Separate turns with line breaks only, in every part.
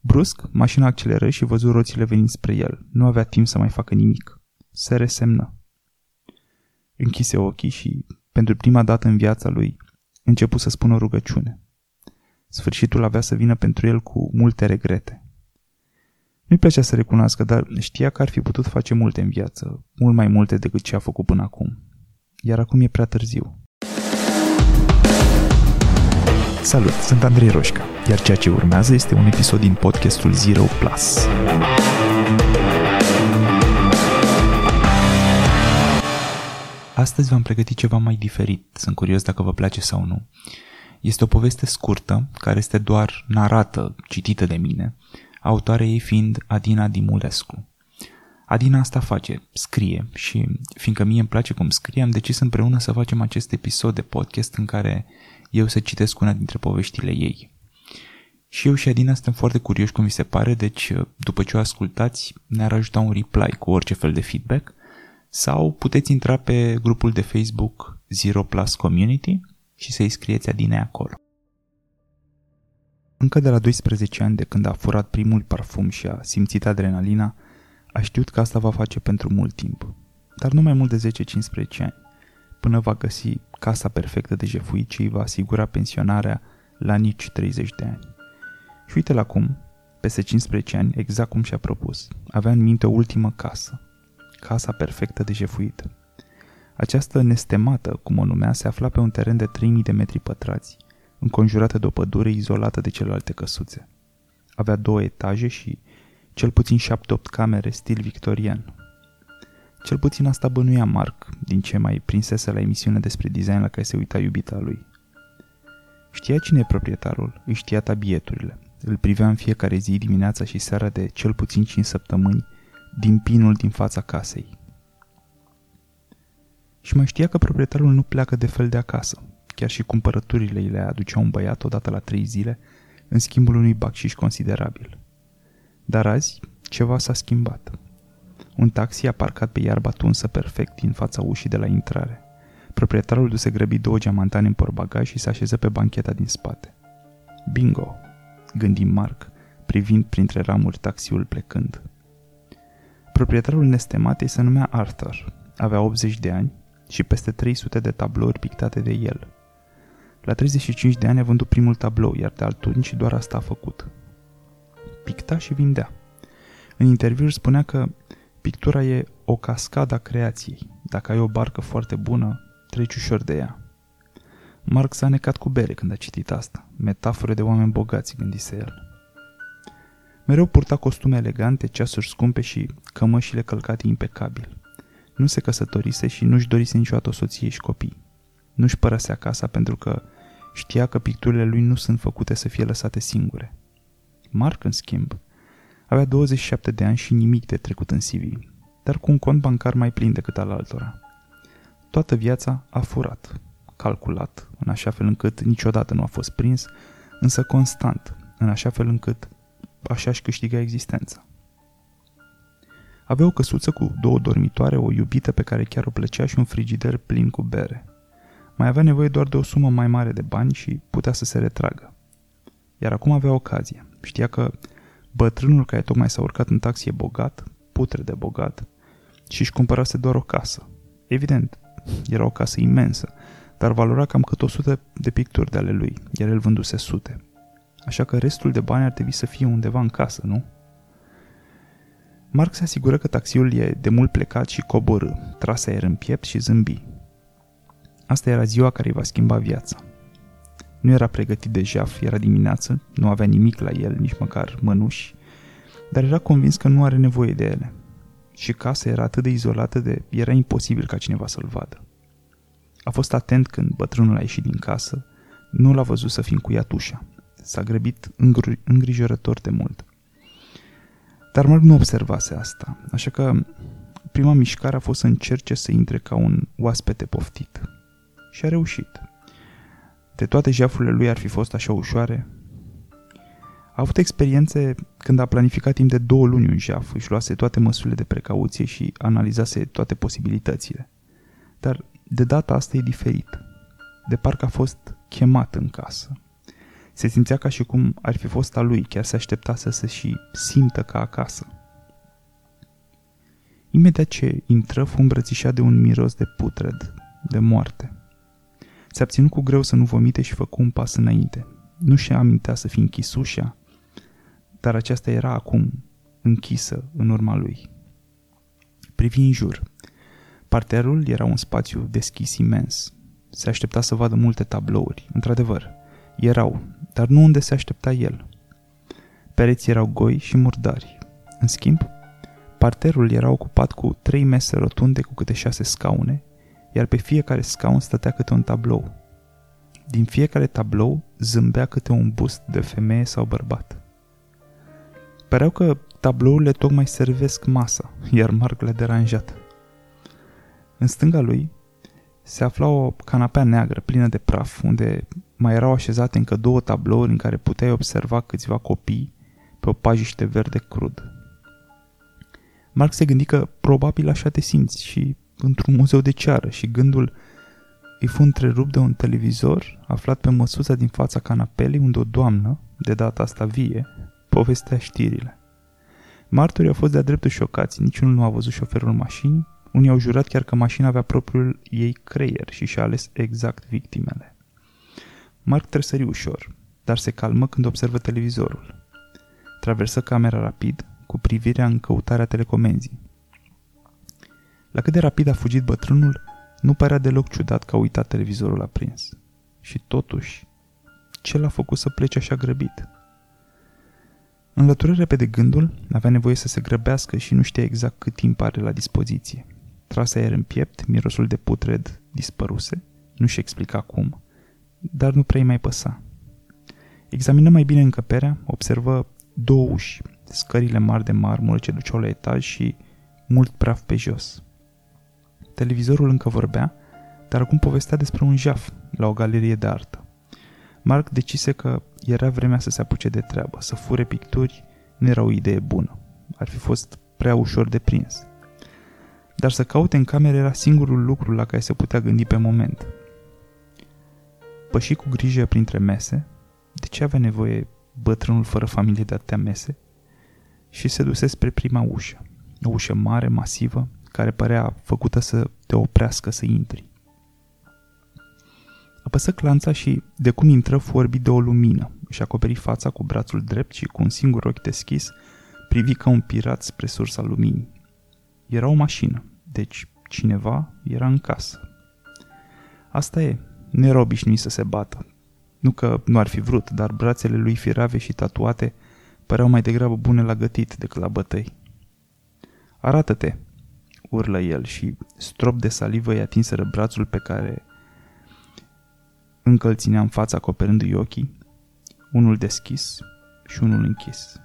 Brusc, mașina acceleră și văzu roțile venind spre el. Nu avea timp să mai facă nimic. Se resemnă. Închise ochii și, pentru prima dată în viața lui, începu să spună o rugăciune. Sfârșitul avea să vină pentru el cu multe regrete. Nu-i plăcea să recunoască, dar știa că ar fi putut face multe în viață, mult mai multe decât ce a făcut până acum. Iar acum e prea târziu. Salut, sunt Andrei Roșca, iar ceea ce urmează este un episod din podcastul Zero Plus. Astăzi v-am pregătit ceva mai diferit, sunt curios dacă vă place sau nu. Este o poveste scurtă, care este doar narată, citită de mine, autoarea ei fiind Adina Dimulescu. Adina asta face, scrie și fiindcă mie îmi place cum scrie, am decis împreună să facem acest episod de podcast în care eu să citesc una dintre poveștile ei. Și eu și Adina suntem foarte curioși cum vi se pare, deci după ce o ascultați ne-ar ajuta un reply cu orice fel de feedback sau puteți intra pe grupul de Facebook Zero Plus Community și să-i scrieți Adine acolo. Încă de la 12 ani de când a furat primul parfum și a simțit adrenalina, a știut că asta va face pentru mult timp, dar nu mai mult de 10-15 ani, până va găsi casa perfectă de jefuit ce îi va asigura pensionarea la nici 30 de ani. Și uite la cum, peste 15 ani, exact cum și-a propus, avea în minte o ultimă casă, casa perfectă de jefuit. Această nestemată, cum o numea, se afla pe un teren de 3000 de metri pătrați, înconjurată de o pădure izolată de celelalte căsuțe. Avea două etaje și cel puțin șapte-opt camere stil victorian. Cel puțin asta bănuia Mark, din ce mai prinsese la emisiune despre design la care se uita iubita lui. Știa cine e proprietarul, îi știa tabieturile, îl privea în fiecare zi dimineața și seara de cel puțin 5 săptămâni din pinul din fața casei. Și mai știa că proprietarul nu pleacă de fel de acasă. Chiar și cumpărăturile îi le aducea un băiat odată la trei zile, în schimbul unui bacșiș considerabil. Dar azi ceva s-a schimbat. Un taxi a parcat pe iarba tunsă perfect din fața ușii de la intrare. Proprietarul duse grăbi două geamantane în porbagaj și se așeză pe bancheta din spate. Bingo! gândi Mark, privind printre ramuri taxiul plecând. Proprietarul nestematei se numea Arthur. Avea 80 de ani și peste 300 de tablouri pictate de el. La 35 de ani a vândut primul tablou, iar de atunci doar asta a făcut. Picta și vindea. În interviu spunea că pictura e o cascadă a creației. Dacă ai o barcă foarte bună, treci ușor de ea. Marx s-a necat cu bere când a citit asta. Metafore de oameni bogați, gândise el. Mereu purta costume elegante, ceasuri scumpe și cămășile călcate impecabil. Nu se căsătorise și nu-și dorise niciodată o soție și copii. Nu-și părăsea casa pentru că știa că picturile lui nu sunt făcute să fie lăsate singure. Mark, în schimb, avea 27 de ani și nimic de trecut în CV, dar cu un cont bancar mai plin decât al altora. Toată viața a furat, calculat, în așa fel încât niciodată nu a fost prins, însă constant, în așa fel încât așa își câștiga existența. Avea o căsuță cu două dormitoare, o iubită pe care chiar o plăcea și un frigider plin cu bere. Mai avea nevoie doar de o sumă mai mare de bani și putea să se retragă. Iar acum avea ocazie. Știa că bătrânul care tocmai s-a urcat în taxi e bogat, putre de bogat, și își cumpărase doar o casă. Evident, era o casă imensă, dar valora cam cât o sută de picturi de ale lui, iar el vânduse sute. Așa că restul de bani ar trebui să fie undeva în casă, nu? Mark se asigură că taxiul e de mult plecat și coborâ, trase aer în piept și zâmbi. Asta era ziua care îi va schimba viața. Nu era pregătit de jaf, era dimineață, nu avea nimic la el, nici măcar mănuși, dar era convins că nu are nevoie de ele. Și casa era atât de izolată de era imposibil ca cineva să-l vadă. A fost atent când bătrânul a ieșit din casă, nu l-a văzut să fi încuiat ușa. S-a grăbit îngrijorător de mult. Dar Mark nu observase asta, așa că prima mișcare a fost să încerce să intre ca un oaspete poftit. Și a reușit. De toate jafurile lui ar fi fost așa ușoare? A avut experiențe când a planificat timp de două luni un jaf, își luase toate măsurile de precauție și analizase toate posibilitățile. Dar de data asta e diferit. De parcă a fost chemat în casă. Se simțea ca și cum ar fi fost a lui, chiar se aștepta să se și simtă ca acasă. Imediat ce intră, fu îmbrățișat de un miros de putred, de moarte. Se abținu cu greu să nu vomite și făcu un pas înainte. Nu și amintea să fi închis ușa, dar aceasta era acum închisă în urma lui. Privi în jur. Parterul era un spațiu deschis imens. Se aștepta să vadă multe tablouri. Într-adevăr, erau, dar nu unde se aștepta el. Pereții erau goi și murdari. În schimb, parterul era ocupat cu trei mese rotunde cu câte șase scaune, iar pe fiecare scaun stătea câte un tablou. Din fiecare tablou zâmbea câte un bust de femeie sau bărbat. Păreau că tablourile tocmai servesc masa, iar Mark le-a deranjat. În stânga lui se afla o canapea neagră plină de praf, unde mai erau așezate încă două tablouri în care puteai observa câțiva copii pe o pajiște verde crud. Mark se gândi că probabil așa te simți și într-un muzeu de ceară și gândul îi fu întrerupt de un televizor aflat pe măsuța din fața canapelei unde o doamnă, de data asta vie, povestea știrile. Martorii au fost de-a dreptul șocați, niciunul nu a văzut șoferul mașinii, unii au jurat chiar că mașina avea propriul ei creier și și-a ales exact victimele. Mark tresări ușor, dar se calmă când observă televizorul. Traversă camera rapid, cu privirea în căutarea telecomenzii. La cât de rapid a fugit bătrânul, nu părea deloc ciudat că a uitat televizorul aprins. Și totuși, ce l-a făcut să plece așa grăbit? Înlătură repede gândul, avea nevoie să se grăbească și nu știa exact cât timp are la dispoziție. Trase aer în piept, mirosul de putred dispăruse, nu-și explica cum, dar nu prea mai păsa. Examină mai bine încăperea, observă două uși, scările mari de marmură ce duceau la etaj și mult praf pe jos. Televizorul încă vorbea, dar acum povestea despre un jaf la o galerie de artă. Mark decise că era vremea să se apuce de treabă, să fure picturi nu era o idee bună. Ar fi fost prea ușor de prins. Dar să caute în cameră era singurul lucru la care se putea gândi pe moment. Păși cu grijă printre mese, de ce avea nevoie bătrânul fără familie de atâtea mese? Și se duse spre prima ușă. O ușă mare, masivă, care părea făcută să te oprească să intri. Apăsă clanța și, de cum intră, fu orbit de o lumină. Își acoperi fața cu brațul drept și, cu un singur ochi deschis, privi ca un pirat spre sursa luminii. Era o mașină, deci cineva era în casă. Asta e, nu era obișnuit să se bată. Nu că nu ar fi vrut, dar brațele lui firave și tatuate păreau mai degrabă bune la gătit decât la bătăi. Arată-te, urlă el și strop de salivă i atinseră brațul pe care încă îl ținea în fața acoperându-i ochii, unul deschis și unul închis.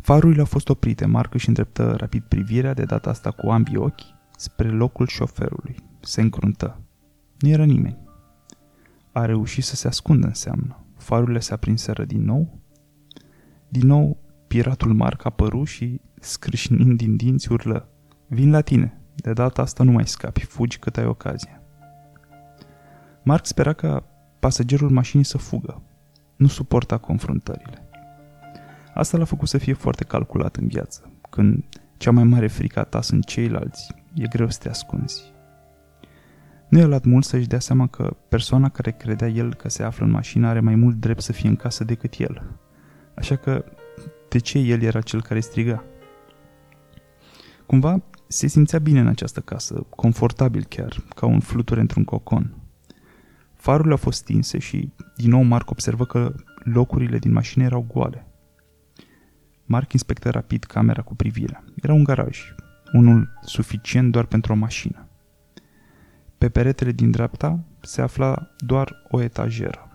Farurile au fost oprite, Marc își îndreptă rapid privirea, de data asta cu ambii ochi, spre locul șoferului. Se încruntă. Nu era nimeni. A reușit să se ascundă, înseamnă. Farurile se aprinseră din nou. Din nou, piratul Marc apăru și, scrâșnind din dinți, urlă. Vin la tine. De data asta nu mai scapi. Fugi cât ai ocazia. Mark spera ca pasagerul mașinii să fugă. Nu suporta confruntările. Asta l-a făcut să fie foarte calculat în viață. Când cea mai mare frică a ta sunt ceilalți, e greu să te ascunzi. Nu i-a luat mult să-și dea seama că persoana care credea el că se află în mașină are mai mult drept să fie în casă decât el. Așa că, de ce el era cel care striga? Cumva se simțea bine în această casă, confortabil chiar, ca un fluture într-un cocon. Farurile au fost stinse și, din nou, Mark observă că locurile din mașină erau goale. Mark inspectă rapid camera cu privirea. Era un garaj, unul suficient doar pentru o mașină. Pe peretele din dreapta se afla doar o etajeră.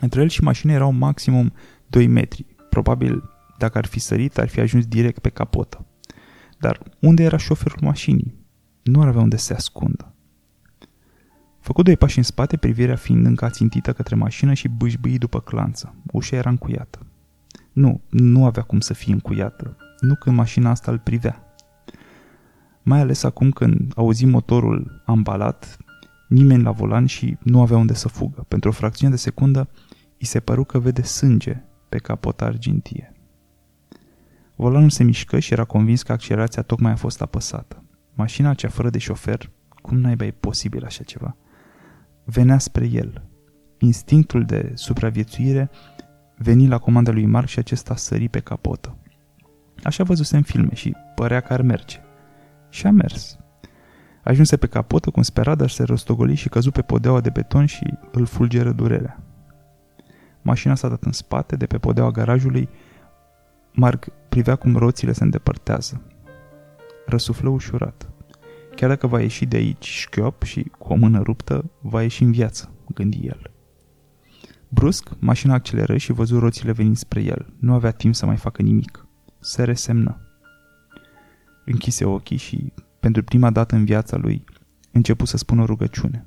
Între el și mașină erau maximum 2 metri. Probabil, dacă ar fi sărit, ar fi ajuns direct pe capotă. Dar unde era șoferul mașinii? Nu ar avea unde să se ascundă. Făcut doi pași în spate, privirea fiind încă ațintită către mașină și bâșbâi după clanță. Ușa era încuiată. Nu, nu avea cum să fie încuiată. Nu când mașina asta îl privea. Mai ales acum când auzi motorul ambalat, nimeni la volan și nu avea unde să fugă. Pentru o fracțiune de secundă, îi se păru că vede sânge pe capota argintie. Volanul se mișcă și era convins că accelerația tocmai a fost apăsată. Mașina cea fără de șofer, cum naiba e posibil așa ceva, venea spre el. Instinctul de supraviețuire veni la comanda lui Mark și acesta sări pe capotă. Așa văzuse în filme și părea că ar merge. Și a mers. Ajunse pe capotă cum spera, dar se rostogoli și căzu pe podeaua de beton și îl fulgeră durerea. Mașina s-a dat în spate, de pe podeaua garajului, Mark privea cum roțile se îndepărtează. Răsuflă ușurat. Chiar dacă va ieși de aici șchiop și cu o mână ruptă, va ieși în viață, gândi el. Brusc, mașina acceleră și văzu roțile venind spre el. Nu avea timp să mai facă nimic. Se resemnă. Închise ochii și, pentru prima dată în viața lui, începu să spună o rugăciune.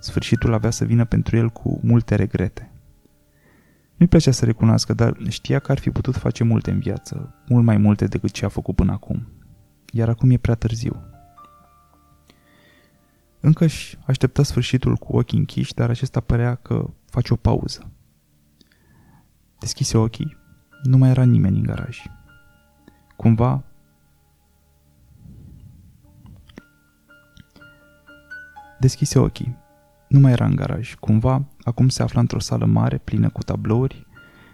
Sfârșitul avea să vină pentru el cu multe regrete. Nu-i plăcea să recunoască, dar știa că ar fi putut face multe în viață, mult mai multe decât ce a făcut până acum. Iar acum e prea târziu. Încă își aștepta sfârșitul cu ochii închiși, dar acesta părea că face o pauză. Deschise ochii, nu mai era nimeni în garaj. Cumva... Deschise ochii. Nu mai era în garaj. Cumva, acum se afla într-o sală mare, plină cu tablouri,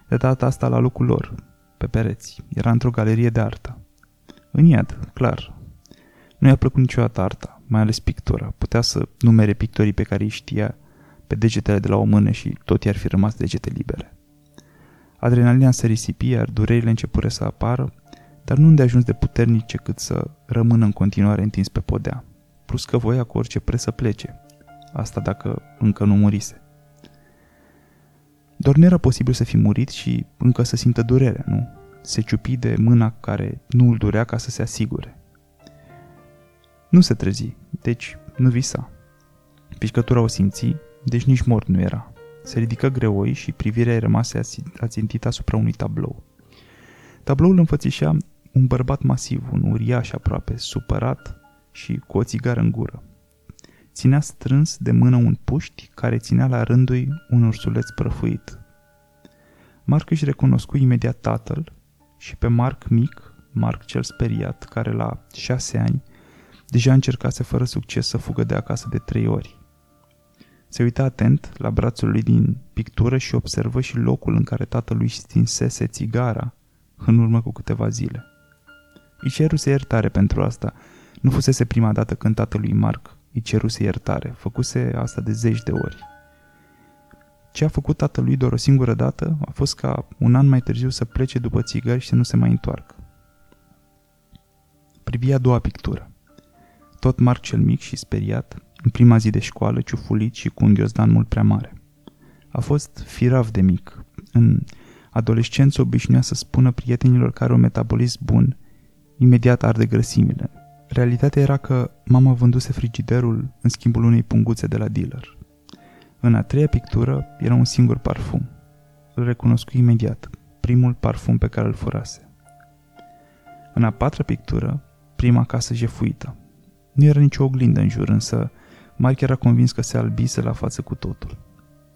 de data asta la locul lor, pe pereți. Era într-o galerie de artă. În iad, clar. Nu i-a plăcut niciodată arta, mai ales pictura. Putea să numere pictorii pe care îi știa pe degetele de la o mână și tot i-ar fi rămas degete libere. Adrenalina se risipi, iar durerile începură să apară, dar nu ajuns de puternice cât să rămână în continuare întins pe podea. Plus că voia cu orice preț să plece. Asta dacă încă nu murise. Doar nu era posibil să fi murit și încă să simtă durerea, nu? Se ciupi de mâna care nu îl durea ca să se asigure. Nu se trezi, deci nu visa. Pișcătura o simți, deci nici mort nu era. Se ridică greoi și privirea îi rămase ațintită asupra unui tablou. Tabloul înfățișea un bărbat masiv, un uriaș aproape, supărat și cu o țigară în gură. Ținea strâns de mână un puști care ținea la rândul un ursuleț prăfuit. Marc își recunoscu imediat tatăl și pe Marc mic, Marc cel speriat, care la șase ani deja încercase fără succes să fugă de acasă de trei ori. Se uita atent la brațul lui din pictură și observă și locul în care tatălui stinsese țigara în urmă cu câteva zile. Îi ceruse iertare pentru asta. Nu fusese prima dată când tatălui Marc îi ceruse iertare. Făcuse asta de zeci de ori. Ce a făcut tatălui doar o singură dată a fost ca un an mai târziu să plece după țigări și să nu se mai întoarcă. Privi a doua pictură. Tot Marc cel mic și speriat, în prima zi de școală, ciufulit și cu un ghiozdan mult prea mare. A fost firav de mic. În adolescență obișnuia să spună prietenilor care au metabolism bun, imediat arde grăsimile. Realitatea era că mama vânduse frigiderul în schimbul unei punguțe de la dealer. În a treia pictură era un singur parfum. Îl recunoscu imediat, primul parfum pe care îl furase. În a patra pictură, prima casă jefuită. Nu era nicio oglindă în jur, însă Mark era convins că se albise la față cu totul.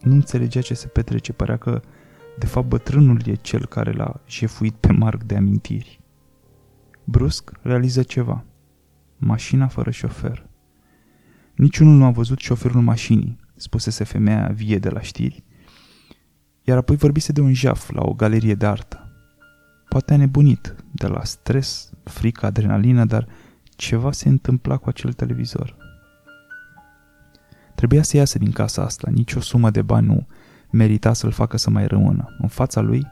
Nu înțelegea ce se petrece, părea că de fapt bătrânul e cel care l-a jefuit pe Mark de amintiri. Brusc realiză ceva. Mașina fără șofer. Niciunul nu a văzut șoferul mașinii, spusese femeia vie de la știri, iar apoi vorbise de un jaf la o galerie de artă. Poate a nebunit, de la stres, frică, adrenalină, dar ceva se întâmpla cu acel televizor. Trebuia să iasă din casa asta, nici o sumă de bani nu merita să-l facă să mai rămână. În fața lui,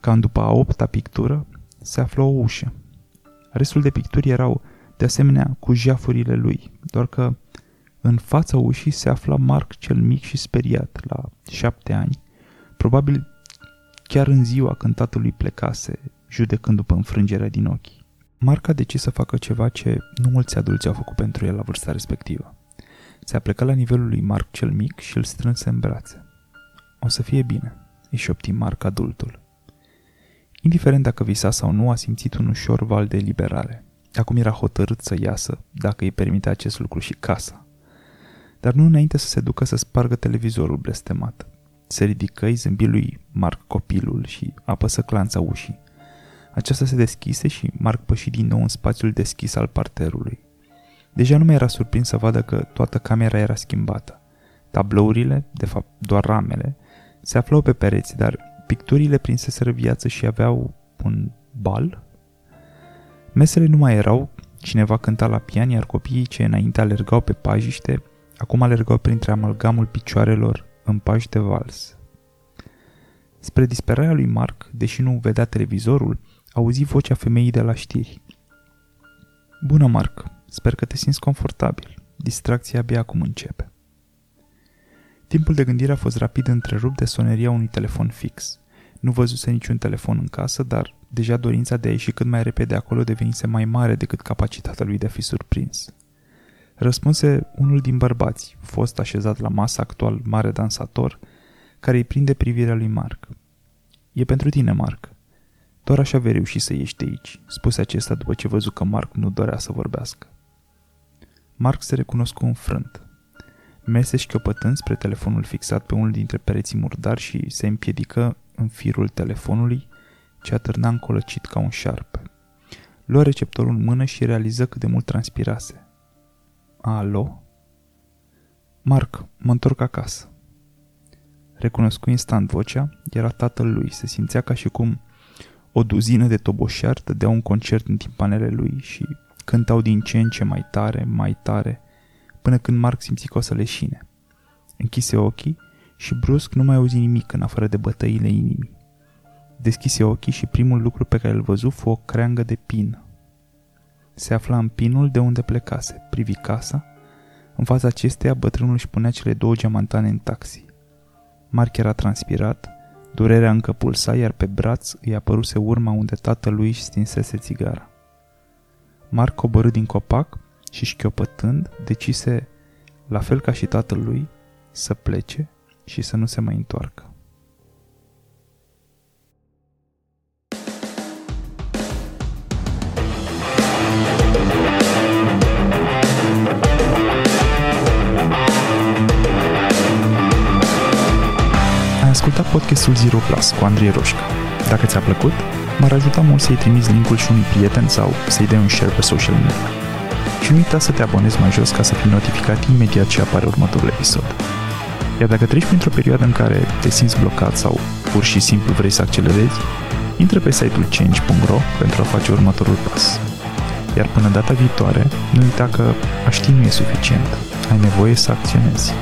ca în după a opta pictură, se află o ușă. Restul de picturi erau, de asemenea, cu jafurile lui, doar că în fața ușii se afla Marc cel mic și speriat, la șapte ani, probabil chiar în ziua când tatălui plecase, judecând după înfrângerea din ochi. Marc a decis să facă ceva ce nu mulți adulți au făcut pentru el la vârsta respectivă. Se aplecă la nivelul lui Marc cel mic și îl strânse în brațe. O să fie bine, îi șopti Marc adultul. Indiferent dacă visa sau nu, a simțit un ușor val de eliberare. Acum era hotărât să iasă, dacă îi permite acest lucru și casa. dar nu înainte să se ducă să spargă televizorul blestemat. Se ridică, îi zâmbi lui Mark copilul și apăsă clanța ușii. Aceasta se deschise și Mark păși din nou în spațiul deschis al parterului. Deja nu mai era surprins să vadă că toată camera era schimbată. Tablourile, de fapt doar ramele, se aflau pe pereți, dar picturile prinseseră viață și aveau un bal? Mesele nu mai erau, cineva cânta la pian, iar copiii ce înainte alergau pe pajiște, acum alergau printre amalgamul picioarelor în pași de vals. Spre disperarea lui Mark, deși nu vedea televizorul, auzi vocea femeii de la știri. Bună, Mark, sper că te simți confortabil. Distracția abia acum începe. Timpul de gândire a fost rapid întrerupt de soneria unui telefon fix. Nu văzuse niciun telefon în casă, dar deja dorința de a ieși cât mai repede acolo devenise mai mare decât capacitatea lui de a fi surprins. Răspunse unul din bărbați, fost așezat la masa actual mare dansator, care îi prinde privirea lui Mark. E pentru tine, Mark. Doar așa vei reuși să ieși de aici, spuse acesta după ce văzu că Mark nu dorea să vorbească. Mark se recunoscu înfrânt. Mese șchiopătând spre telefonul fixat pe unul dintre pereții murdari și se împiedică în firul telefonului, ce atârna încolăcit ca un șarpe. Luă receptorul în mână și realiză cât de mult transpirase. Alo? Marc, mă întorc acasă. Recunoscu instant vocea, era tatăl lui, se simțea ca și cum o duzină de toboșari dădeau un concert în timpanele lui și cântau din ce în ce mai tare, mai tare, până când Mark simți că o să leșine. Închise ochii și brusc nu mai auzi nimic în afară de bătăile inimii. Deschise ochii și primul lucru pe care îl văzu fu o creangă de pin. Se afla în pinul de unde plecase, privi casa. În fața acesteia, bătrânul își punea cele două geamantane în taxi. Mark era transpirat, durerea încă pulsa, iar pe braț îi apăruse urma unde tatălui își stinsese țigara. Mark coborâ din copac și șchiopătând, decise, la fel ca și tatălui, să plece și să nu se mai întoarcă. Ai ascultat podcastul Zero Plus cu Andrei Roșca. Dacă ți-a plăcut, m-ar ajuta mult să-i trimiți linkul și unui prieten sau să-i dai un share pe social media. Și nu uita să te abonezi mai jos ca să fii notificat imediat ce apare următorul episod. Iar dacă treci printr-o perioadă în care te simți blocat sau pur și simplu vrei să accelerezi, intră pe site-ul change.ro pentru a face următorul pas. Iar până data viitoare, nu uita că a ști nu e suficient. Ai nevoie să acționezi.